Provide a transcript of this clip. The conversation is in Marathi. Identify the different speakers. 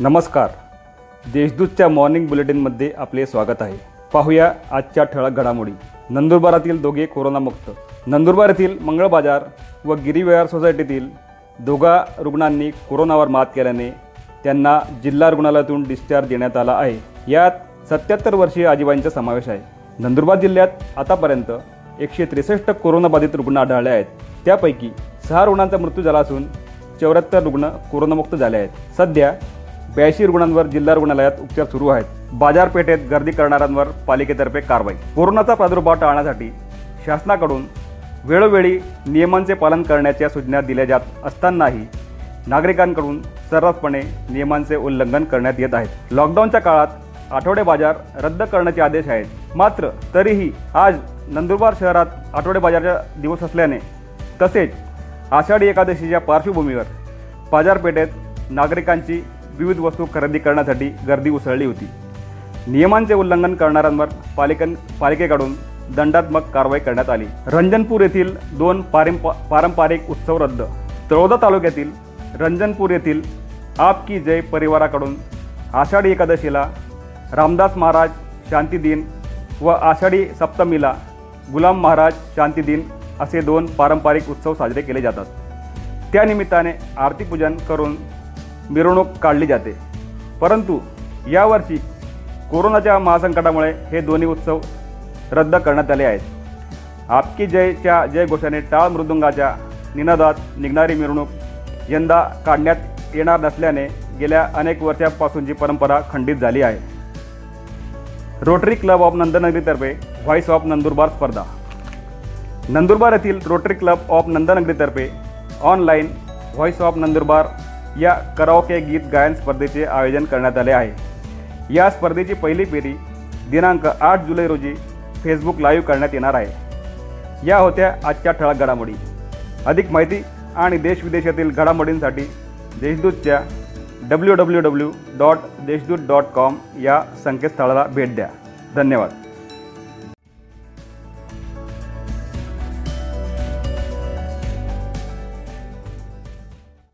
Speaker 1: नमस्कार. देशदूतच्या मॉर्निंग बुलेटिनमध्ये आपले स्वागत आहे. पाहूया आजच्या ठळक घडामोडी. नंदुरबारातील दोघे कोरोनामुक्त. नंदुरबार येथील मंगळ बाजार व गिरीविहार सोसायटीतील दोघा रुग्णांनी कोरोनावर मात केल्याने त्यांना जिल्हा रुग्णालयातून डिस्चार्ज देण्यात आला आहे. यात सत्याहत्तर वर्षीय आजीबाईंचा समावेश आहे. नंदुरबार जिल्ह्यात आतापर्यंत एकशे त्रेसष्ट कोरोनाबाधित रुग्ण आढळले आहेत. त्यापैकी सहा रुग्णांचा मृत्यू झाला असून चौऱ्याहत्तर रुग्ण कोरोनामुक्त झाले आहेत. सध्या ब्याऐंशी रुग्णांवर जिल्हा रुग्णालयात उपचार सुरू आहेत. बाजारपेठेत गर्दी करणाऱ्यांवर पालिकेतर्फे कारवाई. कोरोनाचा प्रादुर्भाव टाळण्यासाठी शासनाकडून वेळोवेळी नियमांचे पालन करण्याच्या सूचना दिल्या जात असतानाही नागरिकांकडून सर्रासपणे नियमांचे उल्लंघन करण्यात येत आहेत. लॉकडाऊनच्या काळात आठवडे बाजार रद्द करण्याचे आदेश आहेत. मात्र तरीही आज नंदुरबार शहरात आठवडे बाजारचा दिवस असल्याने तसेच आषाढी एकादशीच्या पार्श्वभूमीवर बाजारपेठेत नागरिकांची विविध वस्तू खरेदी करण्यासाठी गर्दी उसळली होती. नियमांचे उल्लंघन करणाऱ्यांवर पालिकन पालिकेकडून दंडात्मक कारवाई करण्यात आली. रंजनपूर येथील दोन पारंप पारंपरिक उत्सव रद्द. तळोदा तालुक्यातील रंजनपूर येथील आप की जय परिवाराकडून आषाढी एकादशीला रामदास महाराज शांती दिन व आषाढी सप्तमीला गुलाम महाराज शांती दिन असे दोन पारंपरिक उत्सव साजरे केले जातात. त्यानिमित्ताने आरती पूजन करून मिरवणूक काढली जाते. परंतु यावर्षी कोरोनाच्या महासंकटामुळे हे दोन्ही उत्सव रद्द करण्यात आले आहेत. आपकी जयच्या जयघोषाने टाळ मृदुंगाच्या निनादात निघणारी मिरवणूक यंदा काढण्यात येणार नसल्याने गेल्या अनेक वर्षांपासूनची परंपरा खंडित झाली आहे. रोटरी क्लब ऑफ नंदनगरीतर्फे व्हॉइस ऑफ नंदुरबार स्पर्धा. नंदुरबार येथील रोटरी क्लब ऑफ नंदनगरीतर्फे ऑनलाईन व्हॉइस ऑफ नंदुरबार या कराओके गीत गायन स्पर्धेचे आयोजन करण्यात आले आहे. या स्पर्धेची पहिली फेरी दिनांक आठ जुलै रोजी फेसबुक लाईव्ह करण्यात येणार आहे. या होत्या आजच्या ठळक घडामोडी. अधिक माहिती आणि देशविदेशातील घडामोडींसाठी देशदूतच्या W W W dot Deshdoot dot com या संकेतस्थळाला भेट द्या. धन्यवाद.